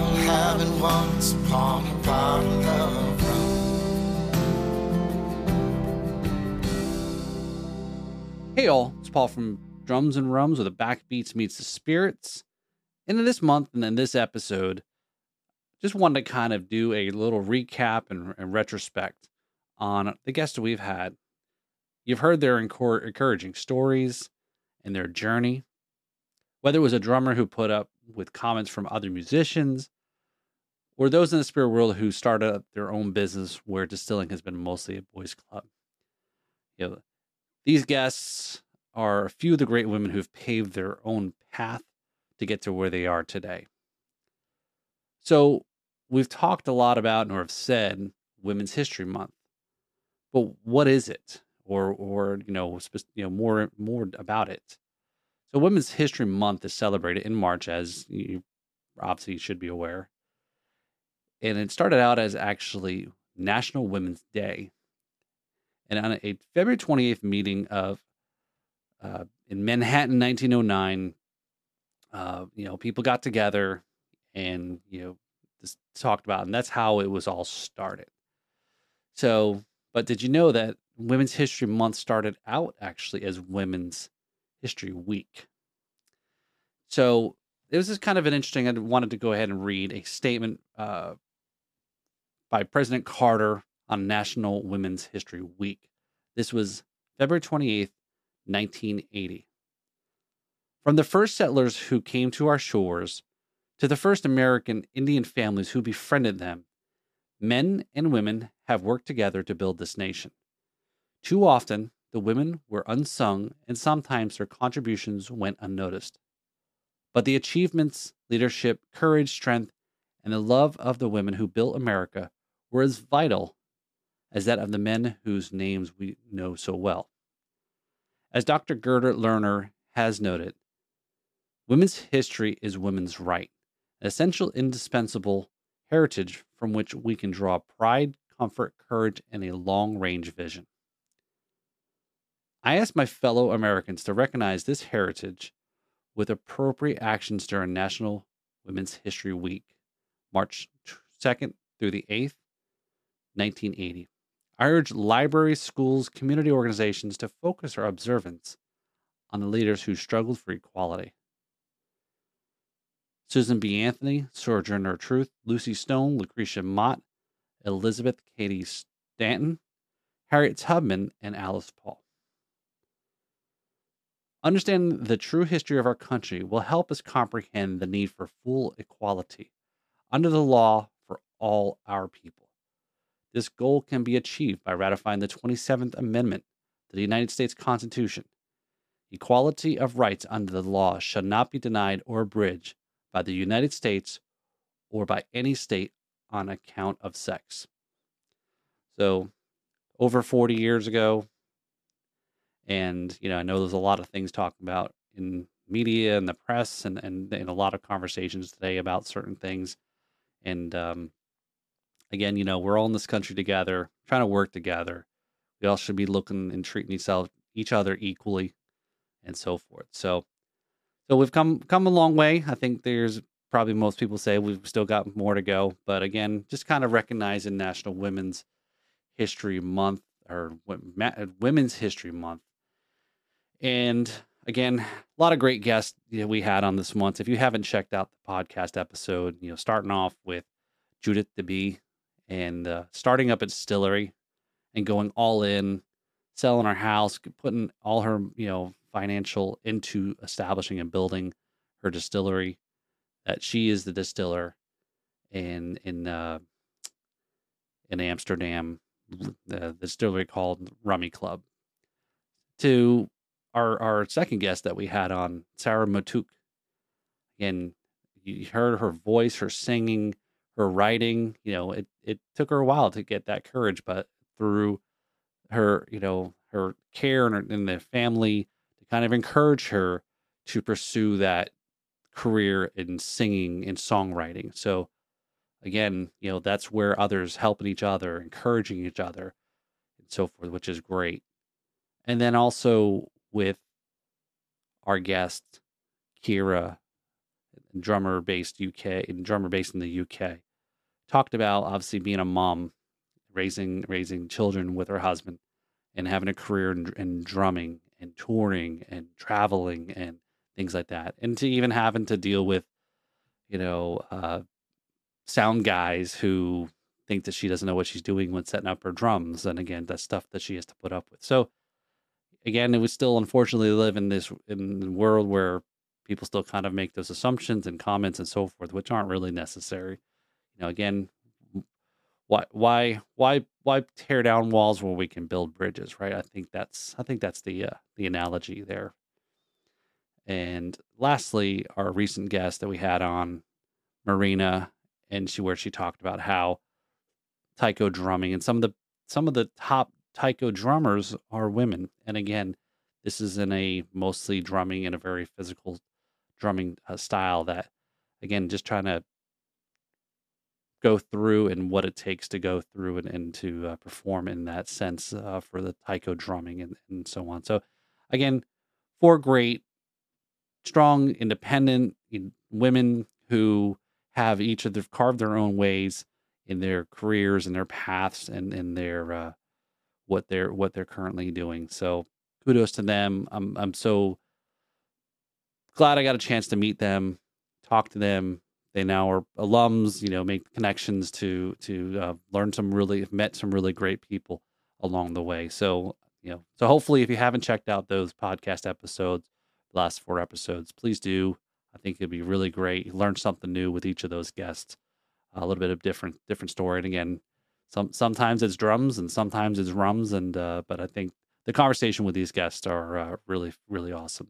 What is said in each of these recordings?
recall having once upon a bottle of rum. Hey all, it's Paul from Drums and Rums where the backbeats meets the spirits. And in this month and in this episode, just wanted to kind of do a little recap and, and retrospect on the guests we've had. You've heard their encouraging stories and their journey, whether it was a drummer who put up with comments from other musicians, or those in the spirit world who started up their own business where distilling has been mostly a boys' club. You know, these guests are a few of the great women who've paved their own path to get to where they are today. So, we've talked a lot about or have said Women's History Month. But what is it? Or or you know, you know more more about it. So Women's History Month is celebrated in March as you obviously should be aware. And it started out as actually National Women's Day. And on a February 28th meeting of uh, in Manhattan, 1909, uh, you know, people got together and you know talked about, and that's how it was all started. So, but did you know that Women's History Month started out actually as Women's History Week? So it was just kind of an interesting. I wanted to go ahead and read a statement uh, by President Carter on National Women's History Week. This was February 28th, 1980. From the first settlers who came to our shores to the first American Indian families who befriended them, men and women have worked together to build this nation. Too often, the women were unsung and sometimes their contributions went unnoticed. But the achievements, leadership, courage, strength, and the love of the women who built America were as vital as that of the men whose names we know so well. As Dr. Gerda Lerner has noted, women's history is women's right, an essential, indispensable heritage from which we can draw pride, comfort, courage, and a long range vision. I ask my fellow Americans to recognize this heritage with appropriate actions during National Women's History Week, March 2nd through the 8th, 1980. I urge libraries, schools, community organizations to focus our observance on the leaders who struggled for equality. Susan B. Anthony, Sojourner Truth, Lucy Stone, Lucretia Mott, Elizabeth Cady Stanton, Harriet Tubman, and Alice Paul. Understanding the true history of our country will help us comprehend the need for full equality under the law for all our people. This goal can be achieved by ratifying the 27th Amendment to the United States Constitution. Equality of rights under the law shall not be denied or abridged by the United States or by any state on account of sex. So, over 40 years ago, and you know, I know there's a lot of things talked about in media and the press, and and, and a lot of conversations today about certain things. And um, again, you know, we're all in this country together, trying to work together. We all should be looking and treating each other, equally, and so forth. So, so we've come come a long way. I think there's probably most people say we've still got more to go, but again, just kind of recognizing National Women's History Month or Women's History Month, and again, a lot of great guests you know, we had on this month. If you haven't checked out the podcast episode, you know, starting off with Judith DeBee and uh, starting up a distillery and going all in, selling our house, putting all her, you know, financial into establishing and building her distillery. That she is the distiller in in uh, in Amsterdam, the, the distillery called Rummy Club. To our our second guest that we had on, Sarah Matuk. Again, you heard her voice, her singing, her writing. You know, it it took her a while to get that courage, but through her, you know, her care and, her, and the family to kind of encourage her to pursue that career in singing and songwriting. So again, you know, that's where others helping each other, encouraging each other, and so forth, which is great. And then also with our guest, Kira, drummer based UK, drummer based in the UK, talked about obviously being a mom, raising raising children with her husband, and having a career in, in drumming and touring and traveling and things like that, and to even having to deal with, you know, uh, sound guys who think that she doesn't know what she's doing when setting up her drums, and again, that's stuff that she has to put up with. So, again, it was still unfortunately live in this in the world where people still kind of make those assumptions and comments and so forth, which aren't really necessary. You know, again, why why why why tear down walls when we can build bridges, right? I think that's I think that's the uh, the analogy there. And lastly, our recent guest that we had on Marina, and she where she talked about how taiko drumming and some of the some of the top taiko drummers are women. And again, this is in a mostly drumming in a very physical drumming uh, style that again just trying to go through and what it takes to go through and, and to uh, perform in that sense uh, for the taiko drumming and, and so on. So, again, four great, strong, independent women who have each of them carved their own ways in their careers and their paths and in their uh, what they're what they're currently doing. So, kudos to them. I'm I'm so glad I got a chance to meet them, talk to them, they now are alums you know make connections to to uh, learn some really met some really great people along the way so you know so hopefully if you haven't checked out those podcast episodes the last four episodes please do i think it'd be really great learn something new with each of those guests a little bit of different different story and again some sometimes it's drums and sometimes it's rums and uh, but i think the conversation with these guests are uh, really really awesome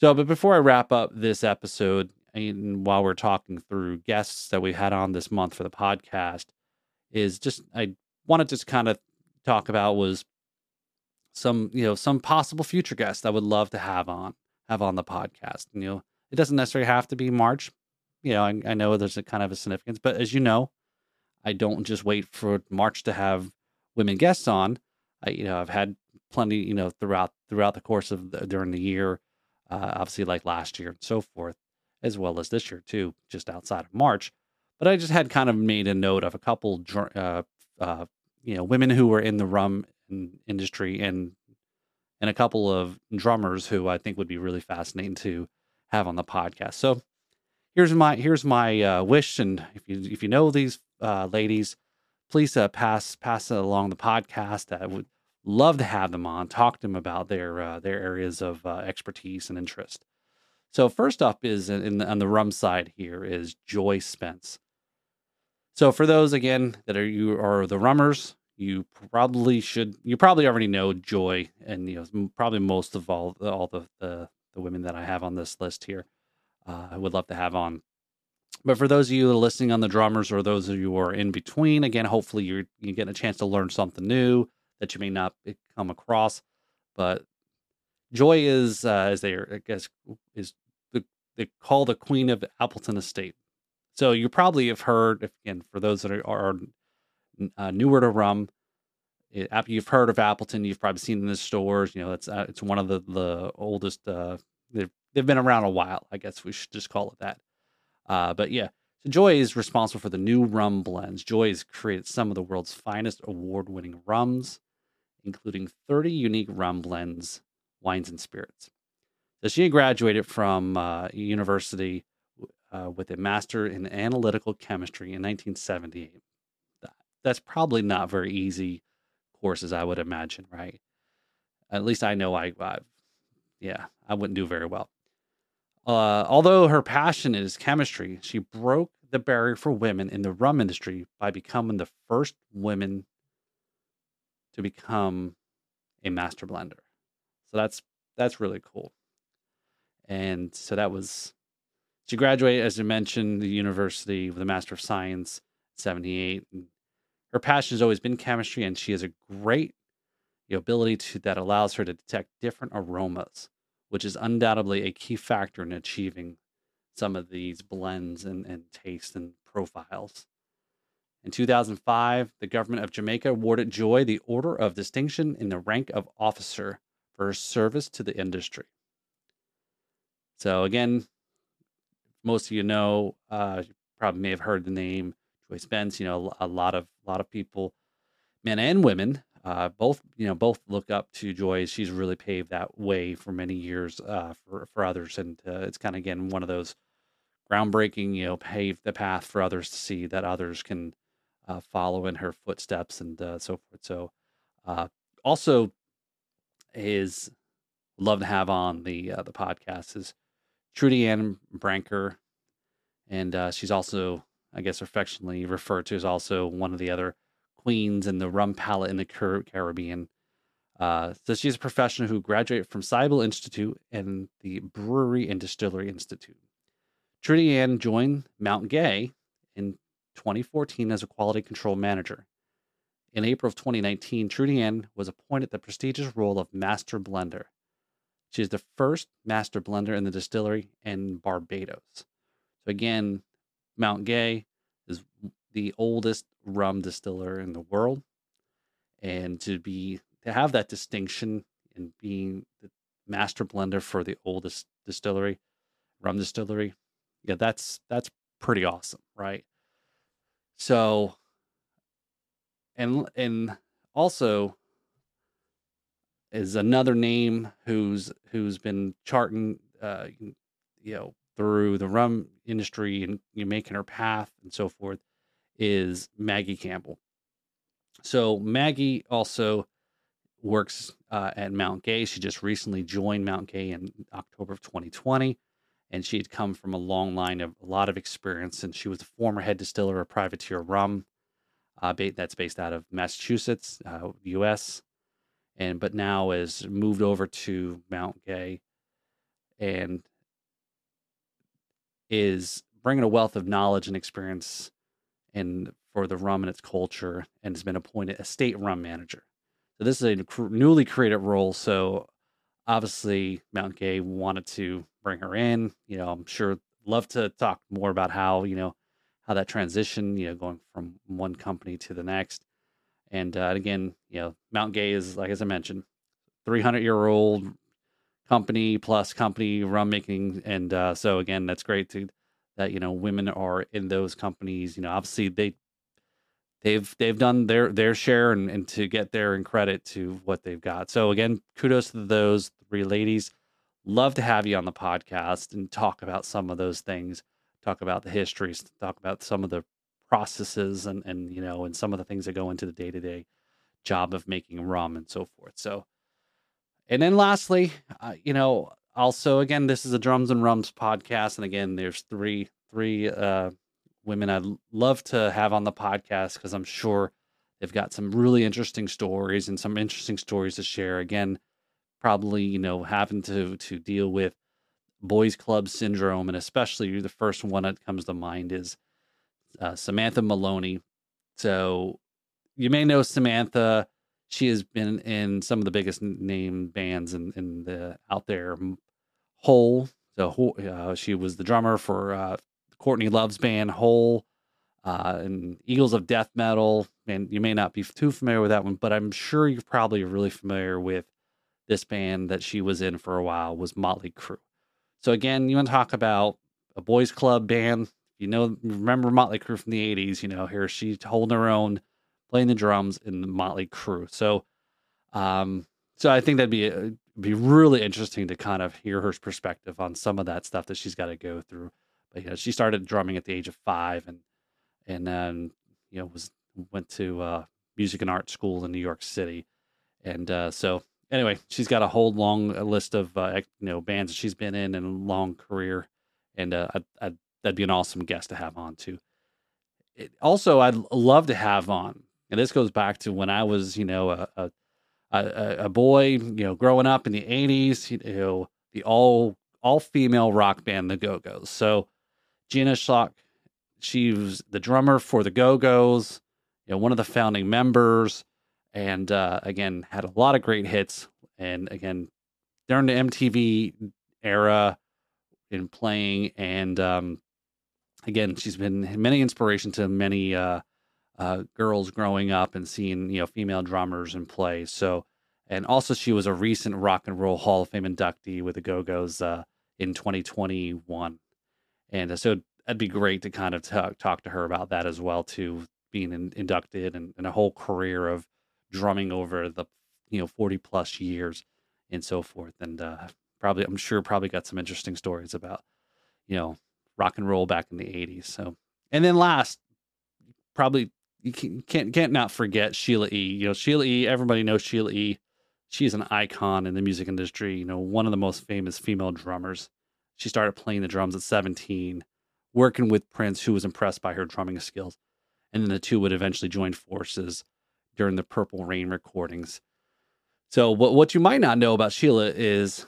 so but before i wrap up this episode and while we're talking through guests that we had on this month for the podcast, is just I wanted to just kind of talk about was some you know some possible future guests I would love to have on have on the podcast. You know, it doesn't necessarily have to be March. You know, I, I know there's a kind of a significance, but as you know, I don't just wait for March to have women guests on. I you know I've had plenty you know throughout throughout the course of the, during the year, uh, obviously like last year and so forth as well as this year too, just outside of March. But I just had kind of made a note of a couple, uh, uh, you know, women who were in the rum industry and and a couple of drummers who I think would be really fascinating to have on the podcast. So here's my here's my uh, wish, and if you if you know these uh, ladies, please uh, pass pass along the podcast. I would love to have them on, talk to them about their uh, their areas of uh, expertise and interest. So first up is in the, on the rum side here is Joy Spence. So for those again that are you are the rummers, you probably should you probably already know Joy and you know probably most of all all the the, the women that I have on this list here. Uh, I would love to have on. But for those of you listening on the drummers or those of you who are in between, again, hopefully you're you get a chance to learn something new that you may not come across. But Joy is, uh, as they are, I guess, is the, they call the Queen of Appleton Estate. So you probably have heard, again, for those that are, are uh, newer to rum, it, you've heard of Appleton. You've probably seen in the stores. You know, it's uh, it's one of the the oldest. Uh, they've they've been around a while. I guess we should just call it that. Uh, but yeah, so Joy is responsible for the new rum blends. Joy has created some of the world's finest award-winning rums, including 30 unique rum blends, wines, and spirits. So she graduated from uh, university uh, with a master in analytical chemistry in 1978. that's probably not very easy courses, I would imagine, right? At least I know I, I yeah, I wouldn't do very well. Uh, although her passion is chemistry, she broke the barrier for women in the rum industry by becoming the first woman to become a master blender. So that's that's really cool. And so that was, she graduated, as I mentioned, the university with a Master of Science, 78. Her passion has always been chemistry, and she has a great ability to that allows her to detect different aromas, which is undoubtedly a key factor in achieving some of these blends and, and taste and profiles. In 2005, the government of Jamaica awarded Joy the Order of Distinction in the rank of officer for her service to the industry. So again, most of you know, uh, you probably may have heard the name Joy Spence. You know, a lot of a lot of people, men and women, uh, both you know both look up to Joy. She's really paved that way for many years uh, for for others, and uh, it's kind of again one of those groundbreaking, you know, pave the path for others to see that others can uh, follow in her footsteps and uh, so forth. So, uh, also is love to have on the the podcast is Trudy Ann Branker, and she's also, I guess, affectionately referred to as also one of the other queens and the rum palette in the Caribbean. Uh, so she's a professional who graduated from Siebel Institute and the Brewery and Distillery Institute. Trudy Ann joined Mount Gay in 2014 as a quality control manager. In April of 2019, Trudy Ann was appointed the prestigious role of Master Blender. She is the first Master Blender in the distillery in Barbados. So, again, Mount Gay is the oldest rum distiller in the world. And to be to have that distinction in being the master blender for the oldest distillery, rum distillery, yeah, that's that's pretty awesome, right? So and and also is another name who's who's been charting uh you know through the rum industry and you making her path and so forth is Maggie Campbell. So Maggie also works uh, at Mount Gay. She just recently joined Mount Gay in October of 2020 and she had come from a long line of a lot of experience. And she was the former head distiller of Privateer Rum, uh, that's based out of Massachusetts, uh, U.S. And but now has moved over to Mount Gay, and is bringing a wealth of knowledge and experience, and for the rum and its culture, and has been appointed a state rum manager. So this is a newly created role. So obviously, Mount Gay wanted to bring her in. You know, I'm sure love to talk more about how you know how that transition, you know, going from one company to the next. And uh, again, you know, Mount Gay is like as I mentioned, 300 year old company plus company rum making, and uh, so again, that's great to that you know women are in those companies. You know, obviously they they've they've done their their share and, and to get there and credit to what they've got. So again, kudos to those three ladies love to have you on the podcast and talk about some of those things, talk about the histories, talk about some of the processes and and you know and some of the things that go into the day-to-day job of making rum and so forth. So and then lastly, uh, you know, also again this is a drums and rums podcast and again there's three three uh women I'd love to have on the podcast because I'm sure they've got some really interesting stories and some interesting stories to share. Again, probably you know having to to deal with boys club syndrome and especially the first one that comes to mind is uh, samantha maloney so you may know samantha she has been in some of the biggest name bands in, in the out there hole so uh, she was the drummer for uh, courtney love's band hole uh, and eagles of death metal and you may not be too familiar with that one but i'm sure you're probably really familiar with this band that she was in for a while was Motley Crue. So again, you want to talk about a boys club band. You know, remember Motley Crue from the '80s? You know, here she's holding her own, playing the drums in the Motley Crue. So, um, so I think that'd be uh, be really interesting to kind of hear her perspective on some of that stuff that she's got to go through. But you know, she started drumming at the age of five, and and then you know was went to uh, music and art school in New York City, and uh, so anyway, she's got a whole long uh, list of uh, you know bands that she's been in and a long career, and uh, I, I, that'd be an awesome guest to have on too. It, also, I'd love to have on, and this goes back to when I was you know a a, a, boy, you know, growing up in the '80s, you know, the all all female rock band, the Go Go's. So Gina Schock, she was the drummer for the Go Go's, you know, one of the founding members and uh, again had a lot of great hits. And again, during the MTV era in playing, and um, again, she's been many inspiration to many uh, uh, girls growing up and seeing you know female drummers and play. So, and also she was a recent Rock and Roll Hall of Fame inductee with the Go Go's uh, in 2021. And uh, so that'd be great to kind of talk, talk to her about that as well, too, being in, inducted and, and a whole career of drumming over the you know 40 plus years and so forth. And uh, probably, I'm sure, probably got some interesting stories about you know rock and roll back in the 80s. So, and then last, probably you can't can't not forget Sheila E. You know, Sheila E. Everybody knows Sheila E. She's an icon in the music industry. You know, one of the most famous female drummers. She started playing the drums at 17, working with Prince, who was impressed by her drumming skills, and then the two would eventually join forces during the Purple Rain recordings. So, what what you might not know about Sheila is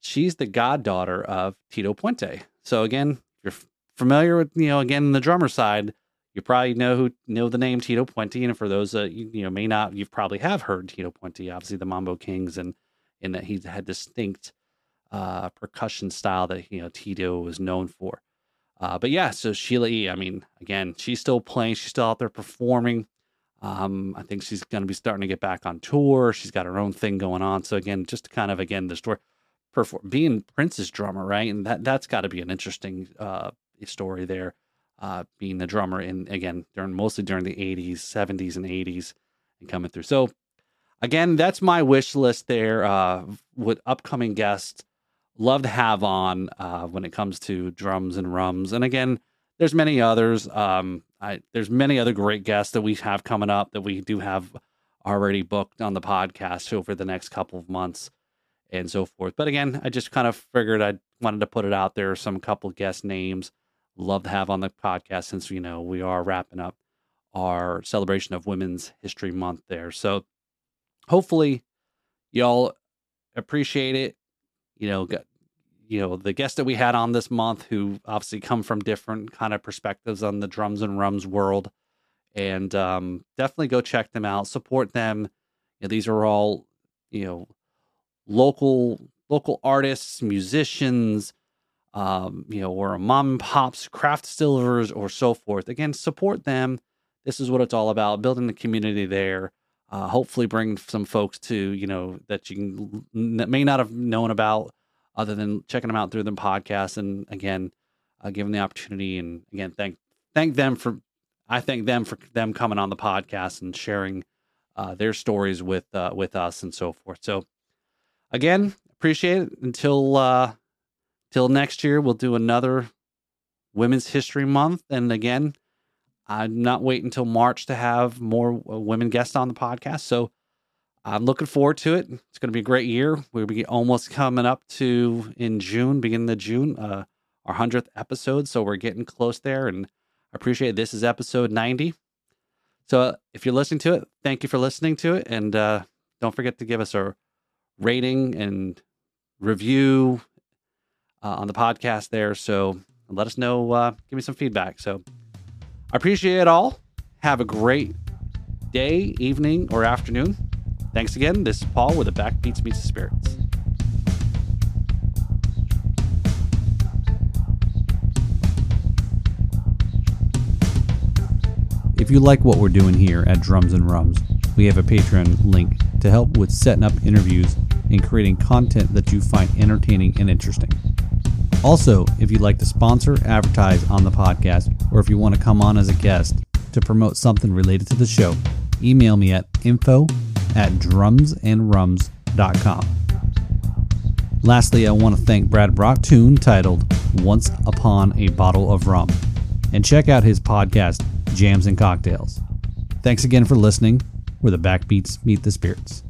she's the goddaughter of Tito Puente. So again, you're familiar with you know again the drummer side, you probably know who know the name Tito Puente, and for those that you, you know may not, you probably have heard Tito Puente, obviously the Mambo Kings, and in that he had distinct uh, percussion style that you know Tito was known for. Uh, but yeah, so Sheila E. I mean, again, she's still playing, she's still out there performing. Um, I think she's going to be starting to get back on tour. She's got her own thing going on. So again, just kind of again the story perform being Prince's drummer, right? And that that's got to be an interesting uh, story there. Uh, being the drummer in again during mostly during the 80s, 70s, and 80s, and coming through. So again, that's my wish list there uh, with upcoming guests. Love to have on uh, when it comes to drums and rums. And again, there's many others. Um, I, there's many other great guests that we have coming up that we do have already booked on the podcast over the next couple of months and so forth. But again, I just kind of figured I wanted to put it out there. Some couple guest names love to have on the podcast since you know we are wrapping up our celebration of Women's History Month there. So hopefully y'all appreciate it. You know, got, you know the guests that we had on this month who obviously come from different kind of perspectives on the drums and rums world, and um, definitely go check them out, support them. You know, these are all you know local local artists, musicians, um, you know, or mom and pops, craft distillers, or so forth. Again, support them. This is what it's all about: building the community there. Uh, hopefully, bring some folks to you know that you can, that may not have known about, other than checking them out through the podcast. And again, uh, give them the opportunity. And again, thank thank them for. I thank them for them coming on the podcast and sharing uh, their stories with uh, with us and so forth. So again, appreciate it. Until uh till next year, we'll do another Women's History Month. And again, I'm not waiting until March to have more uh, women guests on the podcast. So I'm looking forward to it. It's going to be a great year. We'll be almost coming up to in June, beginning of June, uh, our 100th episode. So we're getting close there. And I appreciate it. This is episode 90. So uh, if you're listening to it, thank you for listening to it. And uh, don't forget to give us a rating and review uh, on the podcast there. So let us know, uh, give me some feedback. So I appreciate it all. Have a great day, evening, or afternoon. Thanks again. This is Paul with the Backbeats Meets the Spirits. If you like what we're doing here at Drums and Rums, we have a Patreon link to help with setting up interviews and creating content that you find entertaining and interesting. Also, if you'd like to sponsor, advertise on the podcast, or if you want to come on as a guest to promote something related to the show, email me at info at drumsandrums.com. Lastly, I want to thank Brad Brock tune titled Once Upon a Bottle of Rum and check out his podcast, Jams and Cocktails. Thanks again for listening, where the backbeats meet the spirits.